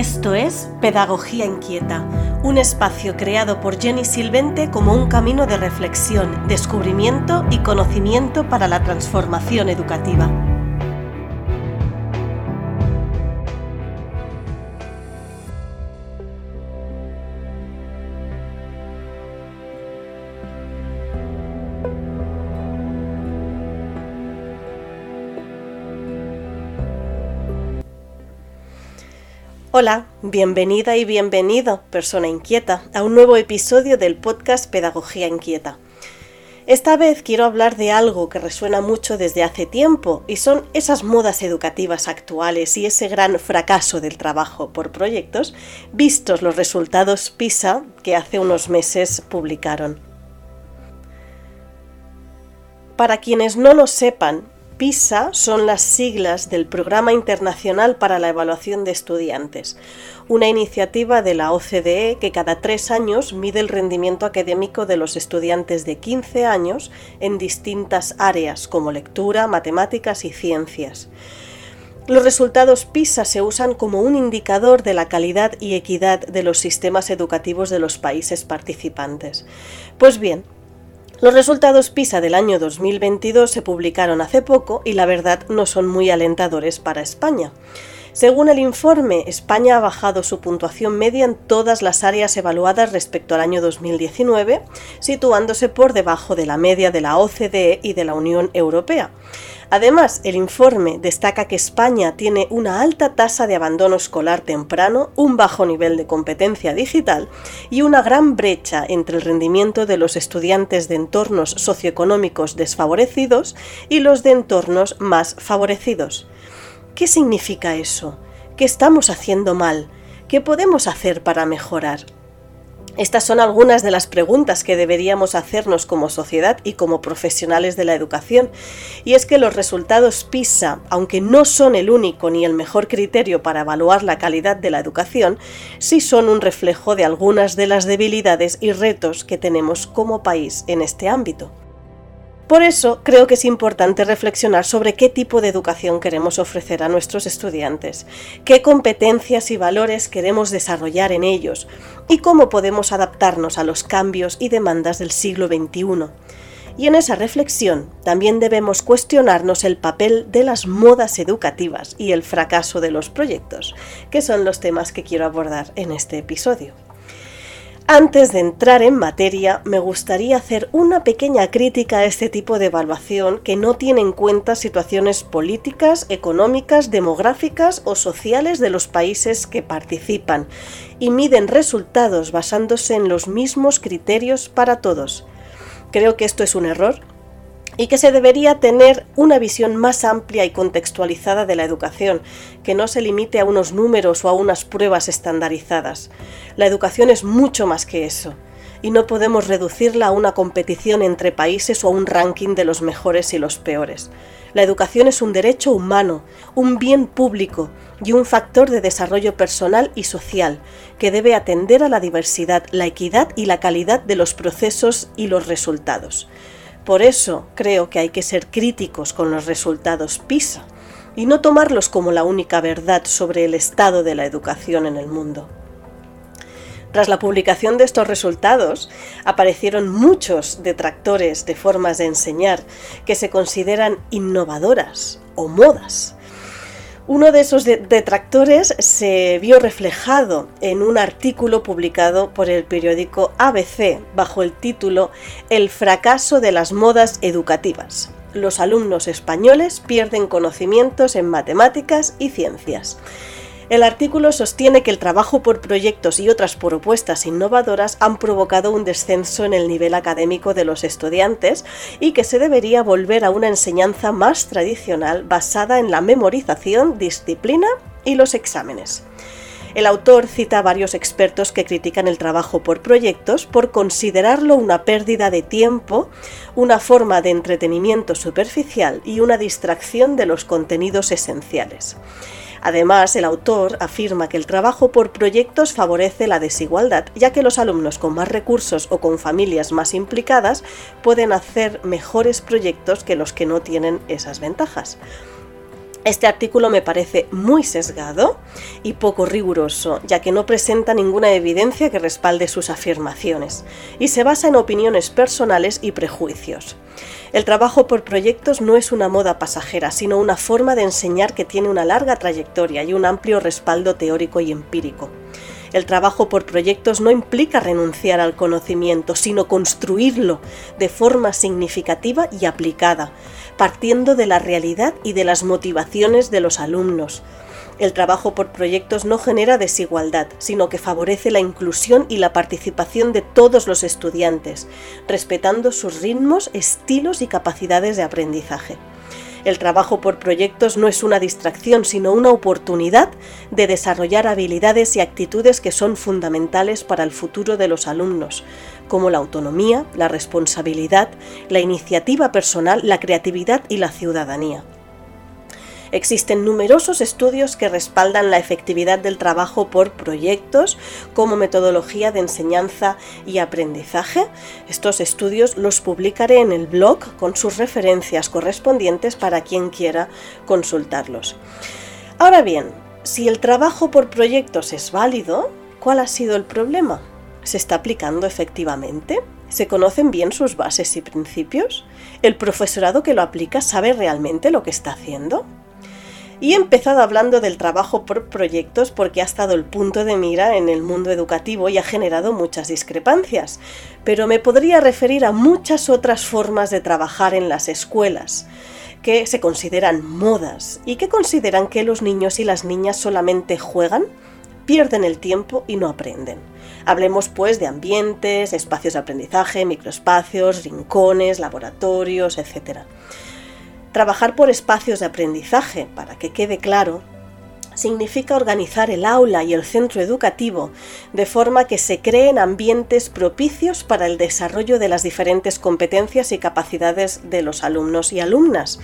Esto es Pedagogía Inquieta, un espacio creado por Jenny Silvente como un camino de reflexión, descubrimiento y conocimiento para la transformación educativa. Hola, bienvenida y bienvenido, persona inquieta, a un nuevo episodio del podcast Pedagogía Inquieta. Esta vez quiero hablar de algo que resuena mucho desde hace tiempo y son esas modas educativas actuales y ese gran fracaso del trabajo por proyectos, vistos los resultados PISA que hace unos meses publicaron. Para quienes no lo sepan, PISA son las siglas del Programa Internacional para la Evaluación de Estudiantes, una iniciativa de la OCDE que cada tres años mide el rendimiento académico de los estudiantes de 15 años en distintas áreas como lectura, matemáticas y ciencias. Los resultados PISA se usan como un indicador de la calidad y equidad de los sistemas educativos de los países participantes. Pues bien, los resultados PISA del año 2022 se publicaron hace poco y la verdad no son muy alentadores para España. Según el informe, España ha bajado su puntuación media en todas las áreas evaluadas respecto al año 2019, situándose por debajo de la media de la OCDE y de la Unión Europea. Además, el informe destaca que España tiene una alta tasa de abandono escolar temprano, un bajo nivel de competencia digital y una gran brecha entre el rendimiento de los estudiantes de entornos socioeconómicos desfavorecidos y los de entornos más favorecidos. ¿Qué significa eso? ¿Qué estamos haciendo mal? ¿Qué podemos hacer para mejorar? Estas son algunas de las preguntas que deberíamos hacernos como sociedad y como profesionales de la educación. Y es que los resultados PISA, aunque no son el único ni el mejor criterio para evaluar la calidad de la educación, sí son un reflejo de algunas de las debilidades y retos que tenemos como país en este ámbito. Por eso creo que es importante reflexionar sobre qué tipo de educación queremos ofrecer a nuestros estudiantes, qué competencias y valores queremos desarrollar en ellos y cómo podemos adaptarnos a los cambios y demandas del siglo XXI. Y en esa reflexión también debemos cuestionarnos el papel de las modas educativas y el fracaso de los proyectos, que son los temas que quiero abordar en este episodio. Antes de entrar en materia, me gustaría hacer una pequeña crítica a este tipo de evaluación que no tiene en cuenta situaciones políticas, económicas, demográficas o sociales de los países que participan y miden resultados basándose en los mismos criterios para todos. Creo que esto es un error y que se debería tener una visión más amplia y contextualizada de la educación, que no se limite a unos números o a unas pruebas estandarizadas. La educación es mucho más que eso, y no podemos reducirla a una competición entre países o a un ranking de los mejores y los peores. La educación es un derecho humano, un bien público y un factor de desarrollo personal y social que debe atender a la diversidad, la equidad y la calidad de los procesos y los resultados. Por eso creo que hay que ser críticos con los resultados PISA y no tomarlos como la única verdad sobre el estado de la educación en el mundo. Tras la publicación de estos resultados, aparecieron muchos detractores de formas de enseñar que se consideran innovadoras o modas, uno de esos detractores se vio reflejado en un artículo publicado por el periódico ABC bajo el título El fracaso de las modas educativas. Los alumnos españoles pierden conocimientos en matemáticas y ciencias. El artículo sostiene que el trabajo por proyectos y otras propuestas innovadoras han provocado un descenso en el nivel académico de los estudiantes y que se debería volver a una enseñanza más tradicional basada en la memorización, disciplina y los exámenes. El autor cita a varios expertos que critican el trabajo por proyectos por considerarlo una pérdida de tiempo, una forma de entretenimiento superficial y una distracción de los contenidos esenciales. Además, el autor afirma que el trabajo por proyectos favorece la desigualdad, ya que los alumnos con más recursos o con familias más implicadas pueden hacer mejores proyectos que los que no tienen esas ventajas. Este artículo me parece muy sesgado y poco riguroso, ya que no presenta ninguna evidencia que respalde sus afirmaciones, y se basa en opiniones personales y prejuicios. El trabajo por proyectos no es una moda pasajera, sino una forma de enseñar que tiene una larga trayectoria y un amplio respaldo teórico y empírico. El trabajo por proyectos no implica renunciar al conocimiento, sino construirlo de forma significativa y aplicada, partiendo de la realidad y de las motivaciones de los alumnos. El trabajo por proyectos no genera desigualdad, sino que favorece la inclusión y la participación de todos los estudiantes, respetando sus ritmos, estilos y capacidades de aprendizaje. El trabajo por proyectos no es una distracción, sino una oportunidad de desarrollar habilidades y actitudes que son fundamentales para el futuro de los alumnos, como la autonomía, la responsabilidad, la iniciativa personal, la creatividad y la ciudadanía. Existen numerosos estudios que respaldan la efectividad del trabajo por proyectos como metodología de enseñanza y aprendizaje. Estos estudios los publicaré en el blog con sus referencias correspondientes para quien quiera consultarlos. Ahora bien, si el trabajo por proyectos es válido, ¿cuál ha sido el problema? ¿Se está aplicando efectivamente? ¿Se conocen bien sus bases y principios? ¿El profesorado que lo aplica sabe realmente lo que está haciendo? Y he empezado hablando del trabajo por proyectos porque ha estado el punto de mira en el mundo educativo y ha generado muchas discrepancias, pero me podría referir a muchas otras formas de trabajar en las escuelas que se consideran modas y que consideran que los niños y las niñas solamente juegan, pierden el tiempo y no aprenden. Hablemos pues de ambientes, espacios de aprendizaje, microespacios, rincones, laboratorios, etc. Trabajar por espacios de aprendizaje, para que quede claro, significa organizar el aula y el centro educativo de forma que se creen ambientes propicios para el desarrollo de las diferentes competencias y capacidades de los alumnos y alumnas.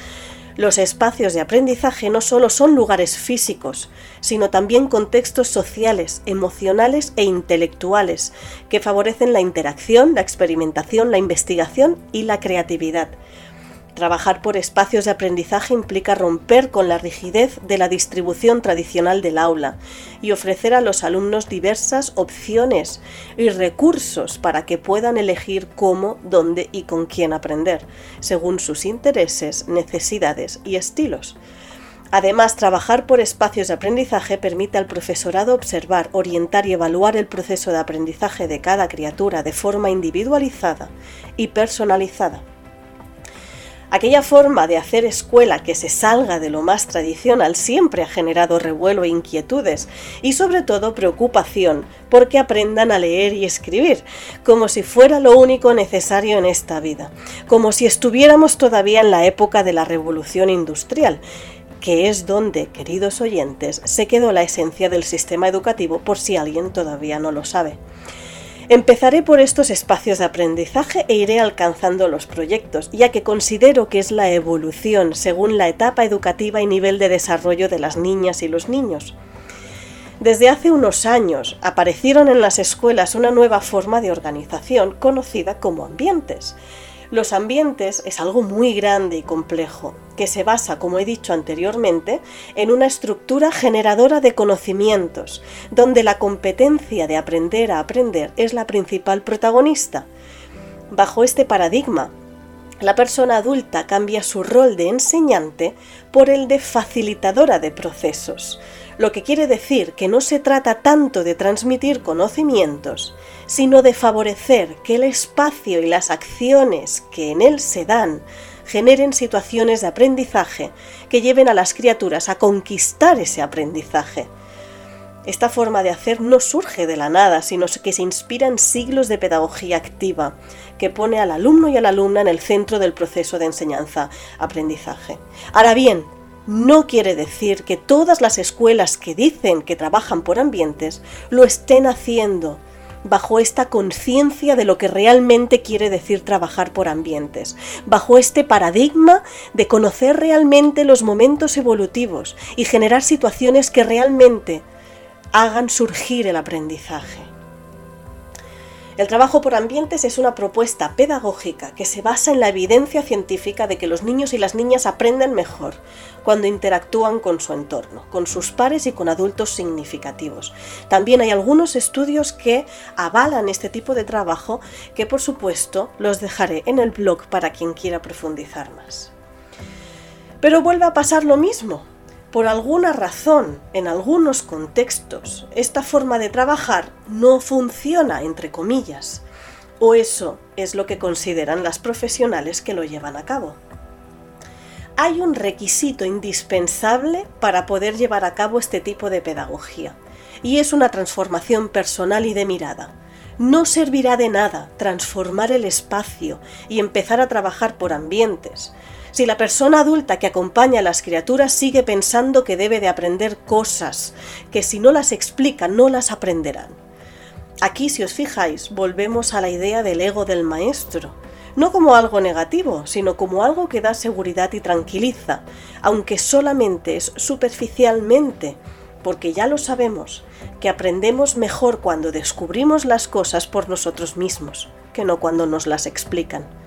Los espacios de aprendizaje no solo son lugares físicos, sino también contextos sociales, emocionales e intelectuales que favorecen la interacción, la experimentación, la investigación y la creatividad. Trabajar por espacios de aprendizaje implica romper con la rigidez de la distribución tradicional del aula y ofrecer a los alumnos diversas opciones y recursos para que puedan elegir cómo, dónde y con quién aprender, según sus intereses, necesidades y estilos. Además, trabajar por espacios de aprendizaje permite al profesorado observar, orientar y evaluar el proceso de aprendizaje de cada criatura de forma individualizada y personalizada Aquella forma de hacer escuela que se salga de lo más tradicional siempre ha generado revuelo e inquietudes y sobre todo preocupación porque aprendan a leer y escribir, como si fuera lo único necesario en esta vida, como si estuviéramos todavía en la época de la revolución industrial que es donde, queridos oyentes, se quedó la esencia del sistema educativo por si alguien todavía no lo sabe. Empezaré por estos espacios de aprendizaje e iré alcanzando los proyectos, ya que considero que es la evolución según la etapa educativa y nivel de desarrollo de las niñas y los niños. Desde hace unos años aparecieron en las escuelas una nueva forma de organización conocida como ambientes, los ambientes es algo muy grande y complejo, que se basa, como he dicho anteriormente, en una estructura generadora de conocimientos, donde la competencia de aprender a aprender es la principal protagonista. Bajo este paradigma, la persona adulta cambia su rol de enseñante por el de facilitadora de procesos, lo que quiere decir que no se trata tanto de transmitir conocimientos, sino de favorecer que el espacio y las acciones que en él se dan generen situaciones de aprendizaje que lleven a las criaturas a conquistar ese aprendizaje. Esta forma de hacer no surge de la nada, sino que se inspira en siglos de pedagogía activa, que pone al alumno y a la alumna en el centro del proceso de enseñanza-aprendizaje. Ahora bien, no quiere decir que todas las escuelas que dicen que trabajan por ambientes lo estén haciendo bajo esta conciencia de lo que realmente quiere decir trabajar por ambientes, bajo este paradigma de conocer realmente los momentos evolutivos y generar situaciones que realmente hagan surgir el aprendizaje. El trabajo por ambientes es una propuesta pedagógica que se basa en la evidencia científica de que los niños y las niñas aprenden mejor cuando interactúan con su entorno, con sus pares y con adultos significativos. También hay algunos estudios que avalan este tipo de trabajo que por supuesto los dejaré en el blog para quien quiera profundizar más. Pero vuelve a pasar lo mismo. Por alguna razón, en algunos contextos, esta forma de trabajar no funciona, entre comillas. O eso es lo que consideran las profesionales que lo llevan a cabo. Hay un requisito indispensable para poder llevar a cabo este tipo de pedagogía, y es una transformación personal y de mirada. No servirá de nada transformar el espacio y empezar a trabajar por ambientes, si la persona adulta que acompaña a las criaturas sigue pensando que debe de aprender cosas, que si no las explica no las aprenderán. Aquí, si os fijáis, volvemos a la idea del ego del maestro, no como algo negativo, sino como algo que da seguridad y tranquiliza, aunque solamente es superficialmente, porque ya lo sabemos, que aprendemos mejor cuando descubrimos las cosas por nosotros mismos, que no cuando nos las explican.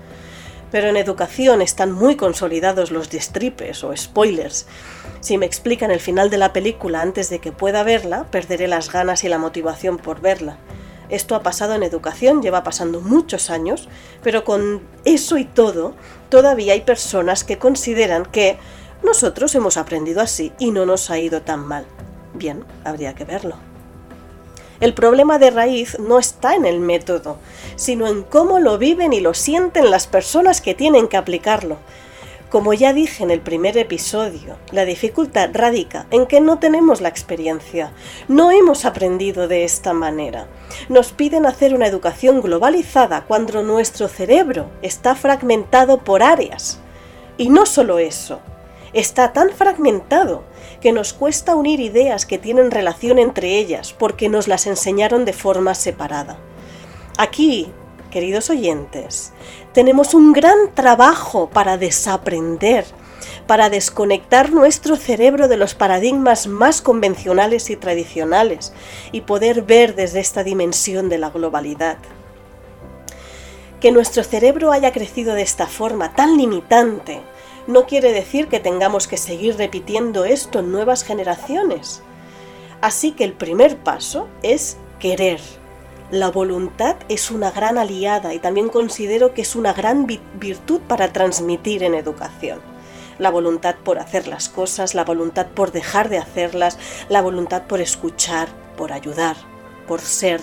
Pero en educación están muy consolidados los destripes o spoilers. Si me explican el final de la película antes de que pueda verla, perderé las ganas y la motivación por verla. Esto ha pasado en educación, lleva pasando muchos años, pero con eso y todo, todavía hay personas que consideran que nosotros hemos aprendido así y no nos ha ido tan mal. Bien, habría que verlo. El problema de raíz no está en el método, sino en cómo lo viven y lo sienten las personas que tienen que aplicarlo. Como ya dije en el primer episodio, la dificultad radica en que no tenemos la experiencia, no hemos aprendido de esta manera. Nos piden hacer una educación globalizada cuando nuestro cerebro está fragmentado por áreas. Y no solo eso, está tan fragmentado que nos cuesta unir ideas que tienen relación entre ellas porque nos las enseñaron de forma separada. Aquí, queridos oyentes, tenemos un gran trabajo para desaprender, para desconectar nuestro cerebro de los paradigmas más convencionales y tradicionales y poder ver desde esta dimensión de la globalidad. Que nuestro cerebro haya crecido de esta forma tan limitante no quiere decir que tengamos que seguir repitiendo esto en nuevas generaciones. Así que el primer paso es querer. La voluntad es una gran aliada y también considero que es una gran virtud para transmitir en educación. La voluntad por hacer las cosas, la voluntad por dejar de hacerlas, la voluntad por escuchar, por ayudar, por ser,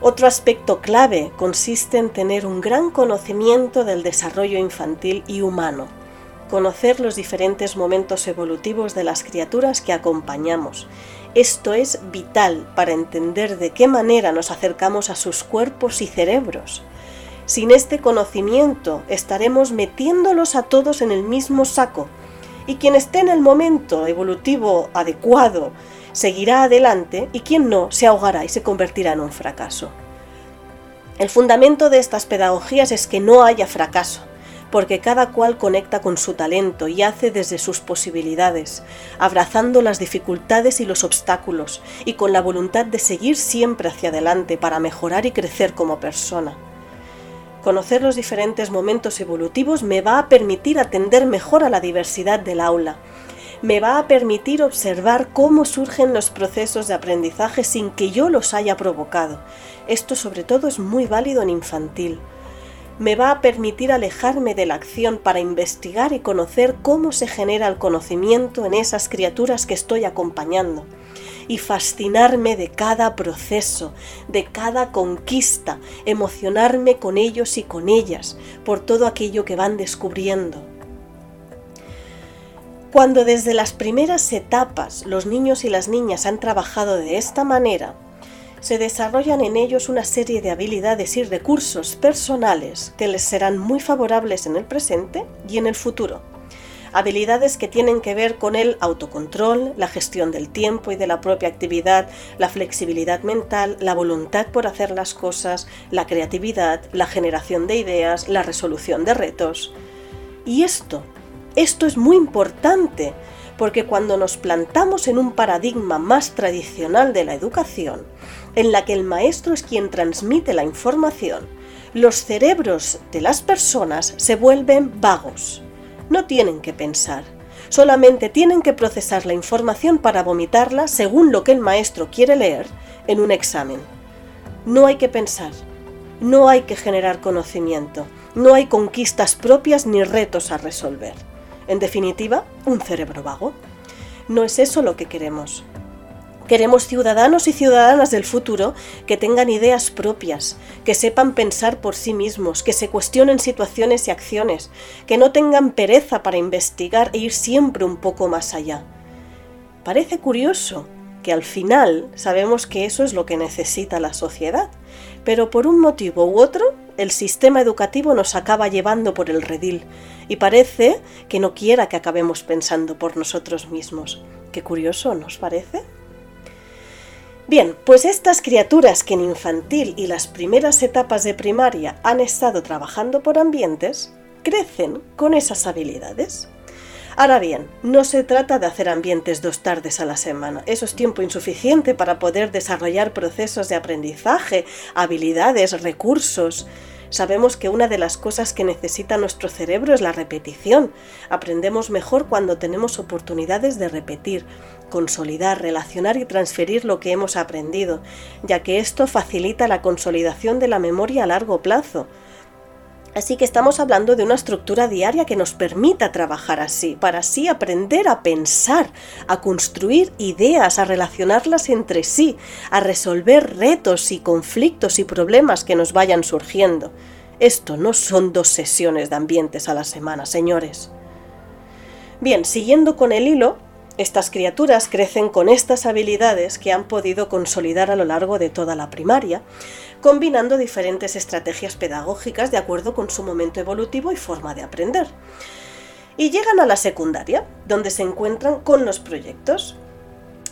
otro aspecto clave consiste en tener un gran conocimiento del desarrollo infantil y humano, conocer los diferentes momentos evolutivos de las criaturas que acompañamos. Esto es vital para entender de qué manera nos acercamos a sus cuerpos y cerebros. Sin este conocimiento estaremos metiéndolos a todos en el mismo saco, y quien esté en el momento evolutivo adecuado seguirá adelante y quien no se ahogará y se convertirá en un fracaso. El fundamento de estas pedagogías es que no haya fracaso, porque cada cual conecta con su talento y hace desde sus posibilidades, abrazando las dificultades y los obstáculos y con la voluntad de seguir siempre hacia adelante para mejorar y crecer como persona. Conocer los diferentes momentos evolutivos me va a permitir atender mejor a la diversidad del aula me va a permitir observar cómo surgen los procesos de aprendizaje sin que yo los haya provocado. Esto sobre todo es muy válido en infantil. Me va a permitir alejarme de la acción para investigar y conocer cómo se genera el conocimiento en esas criaturas que estoy acompañando y fascinarme de cada proceso, de cada conquista, emocionarme con ellos y con ellas por todo aquello que van descubriendo. Cuando desde las primeras etapas los niños y las niñas han trabajado de esta manera, se desarrollan en ellos una serie de habilidades y recursos personales que les serán muy favorables en el presente y en el futuro. Habilidades que tienen que ver con el autocontrol, la gestión del tiempo y de la propia actividad, la flexibilidad mental, la voluntad por hacer las cosas, la creatividad, la generación de ideas, la resolución de retos. Y esto esto es muy importante, porque cuando nos plantamos en un paradigma más tradicional de la educación, en la que el maestro es quien transmite la información, los cerebros de las personas se vuelven vagos. No tienen que pensar, solamente tienen que procesar la información para vomitarla según lo que el maestro quiere leer en un examen. No hay que pensar, no hay que generar conocimiento, no hay conquistas propias ni retos a resolver. En definitiva, un cerebro vago. No es eso lo que queremos. Queremos ciudadanos y ciudadanas del futuro que tengan ideas propias, que sepan pensar por sí mismos, que se cuestionen situaciones y acciones, que no tengan pereza para investigar e ir siempre un poco más allá. Parece curioso que al final sabemos que eso es lo que necesita la sociedad, pero por un motivo u otro el sistema educativo nos acaba llevando por el redil y parece que no quiera que acabemos pensando por nosotros mismos. Qué curioso, ¿nos parece? Bien, pues estas criaturas que en infantil y las primeras etapas de primaria han estado trabajando por ambientes, crecen con esas habilidades. Ahora bien, no se trata de hacer ambientes dos tardes a la semana. Eso es tiempo insuficiente para poder desarrollar procesos de aprendizaje, habilidades, recursos. Sabemos que una de las cosas que necesita nuestro cerebro es la repetición. Aprendemos mejor cuando tenemos oportunidades de repetir, consolidar, relacionar y transferir lo que hemos aprendido, ya que esto facilita la consolidación de la memoria a largo plazo. Así que estamos hablando de una estructura diaria que nos permita trabajar así, para así aprender a pensar, a construir ideas, a relacionarlas entre sí, a resolver retos y conflictos y problemas que nos vayan surgiendo. Esto no son dos sesiones de ambientes a la semana, señores. Bien, siguiendo con el hilo, estas criaturas crecen con estas habilidades que han podido consolidar a lo largo de toda la primaria, combinando diferentes estrategias pedagógicas de acuerdo con su momento evolutivo y forma de aprender. Y llegan a la secundaria, donde se encuentran con los proyectos.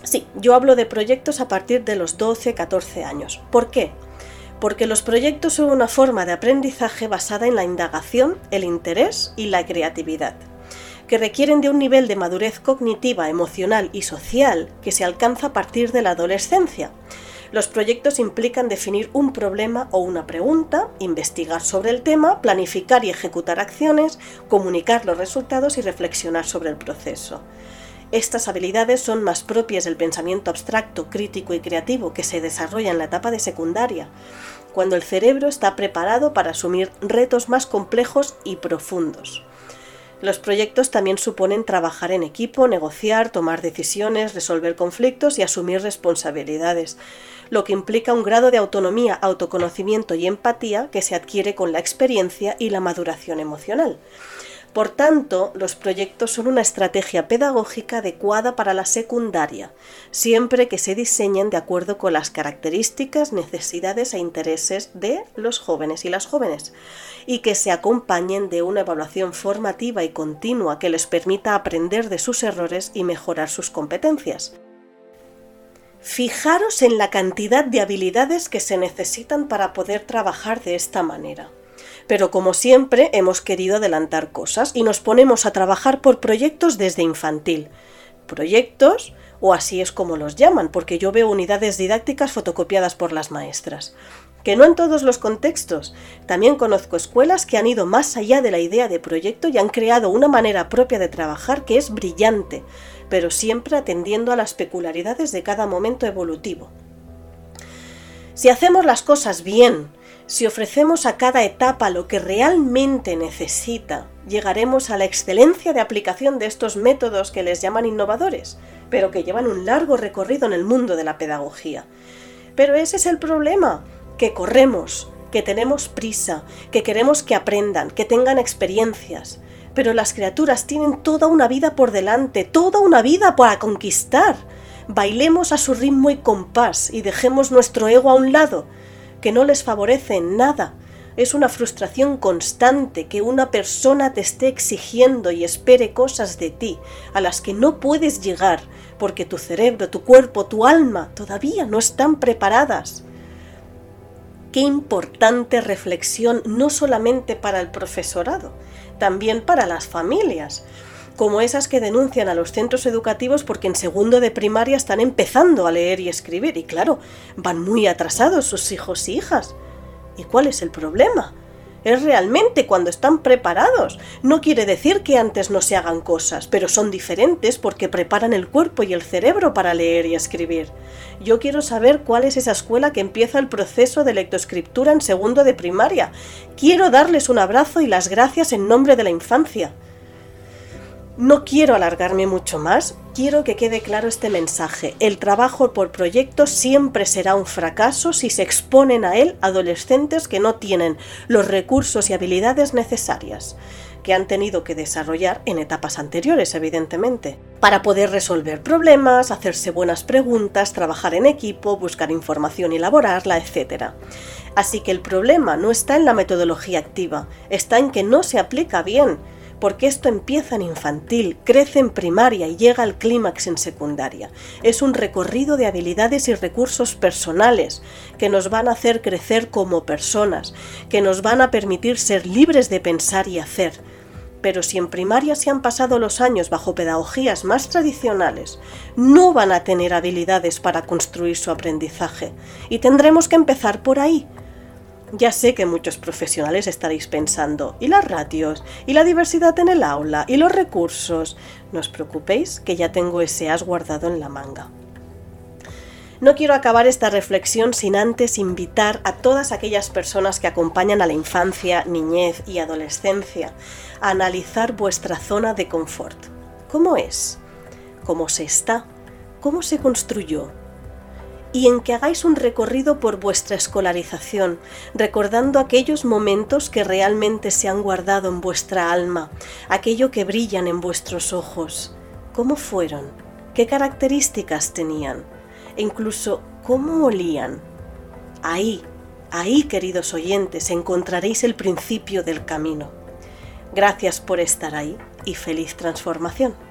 Sí, yo hablo de proyectos a partir de los 12-14 años. ¿Por qué? Porque los proyectos son una forma de aprendizaje basada en la indagación, el interés y la creatividad que requieren de un nivel de madurez cognitiva, emocional y social que se alcanza a partir de la adolescencia. Los proyectos implican definir un problema o una pregunta, investigar sobre el tema, planificar y ejecutar acciones, comunicar los resultados y reflexionar sobre el proceso. Estas habilidades son más propias del pensamiento abstracto, crítico y creativo que se desarrolla en la etapa de secundaria, cuando el cerebro está preparado para asumir retos más complejos y profundos. Los proyectos también suponen trabajar en equipo, negociar, tomar decisiones, resolver conflictos y asumir responsabilidades, lo que implica un grado de autonomía, autoconocimiento y empatía que se adquiere con la experiencia y la maduración emocional. Por tanto, los proyectos son una estrategia pedagógica adecuada para la secundaria, siempre que se diseñen de acuerdo con las características, necesidades e intereses de los jóvenes y las jóvenes, y que se acompañen de una evaluación formativa y continua que les permita aprender de sus errores y mejorar sus competencias. Fijaros en la cantidad de habilidades que se necesitan para poder trabajar de esta manera pero como siempre hemos querido adelantar cosas y nos ponemos a trabajar por proyectos desde infantil. Proyectos, o así es como los llaman, porque yo veo unidades didácticas fotocopiadas por las maestras. Que no en todos los contextos. También conozco escuelas que han ido más allá de la idea de proyecto y han creado una manera propia de trabajar que es brillante, pero siempre atendiendo a las peculiaridades de cada momento evolutivo. Si hacemos las cosas bien, si ofrecemos a cada etapa lo que realmente necesita, llegaremos a la excelencia de aplicación de estos métodos que les llaman innovadores, pero que llevan un largo recorrido en el mundo de la pedagogía. Pero ese es el problema, que corremos, que tenemos prisa, que queremos que aprendan, que tengan experiencias. Pero las criaturas tienen toda una vida por delante, toda una vida para conquistar. Bailemos a su ritmo y compás y dejemos nuestro ego a un lado que no les favorece en nada. Es una frustración constante que una persona te esté exigiendo y espere cosas de ti a las que no puedes llegar porque tu cerebro, tu cuerpo, tu alma todavía no están preparadas. Qué importante reflexión no solamente para el profesorado, también para las familias como esas que denuncian a los centros educativos porque en segundo de primaria están empezando a leer y escribir y claro, van muy atrasados sus hijos y hijas. ¿Y cuál es el problema? es realmente cuando están preparados. No quiere decir que antes no se hagan cosas, pero son diferentes porque preparan el cuerpo y el cerebro para leer y escribir. Yo quiero saber cuál es esa escuela que empieza el proceso de lectoescritura en segundo de primaria. Quiero darles un abrazo y las gracias en nombre de la infancia. No quiero alargarme mucho más, quiero que quede claro este mensaje. El trabajo por proyecto siempre será un fracaso si se exponen a él adolescentes que no tienen los recursos y habilidades necesarias que han tenido que desarrollar en etapas anteriores, evidentemente, para poder resolver problemas, hacerse buenas preguntas, trabajar en equipo, buscar información y elaborarla, etc. Así que el problema no está en la metodología activa, está en que no se aplica bien porque esto empieza en infantil, crece en primaria y llega al clímax en secundaria. Es un recorrido de habilidades y recursos personales que nos van a hacer crecer como personas, que nos van a permitir ser libres de pensar y hacer. Pero si en primaria se han pasado los años bajo pedagogías más tradicionales, no van a tener habilidades para construir su aprendizaje. Y tendremos que empezar por ahí, ya sé que muchos profesionales estaréis pensando, ¿y las ratios? ¿Y la diversidad en el aula? ¿Y los recursos? No os preocupéis, que ya tengo ese as guardado en la manga. No quiero acabar esta reflexión sin antes invitar a todas aquellas personas que acompañan a la infancia, niñez y adolescencia a analizar vuestra zona de confort. ¿Cómo es? ¿Cómo se está? ¿Cómo se construyó? Y en que hagáis un recorrido por vuestra escolarización, recordando aquellos momentos que realmente se han guardado en vuestra alma, aquello que brillan en vuestros ojos. ¿Cómo fueron? ¿Qué características tenían? E incluso, ¿cómo olían? Ahí, ahí, queridos oyentes, encontraréis el principio del camino. Gracias por estar ahí y feliz transformación.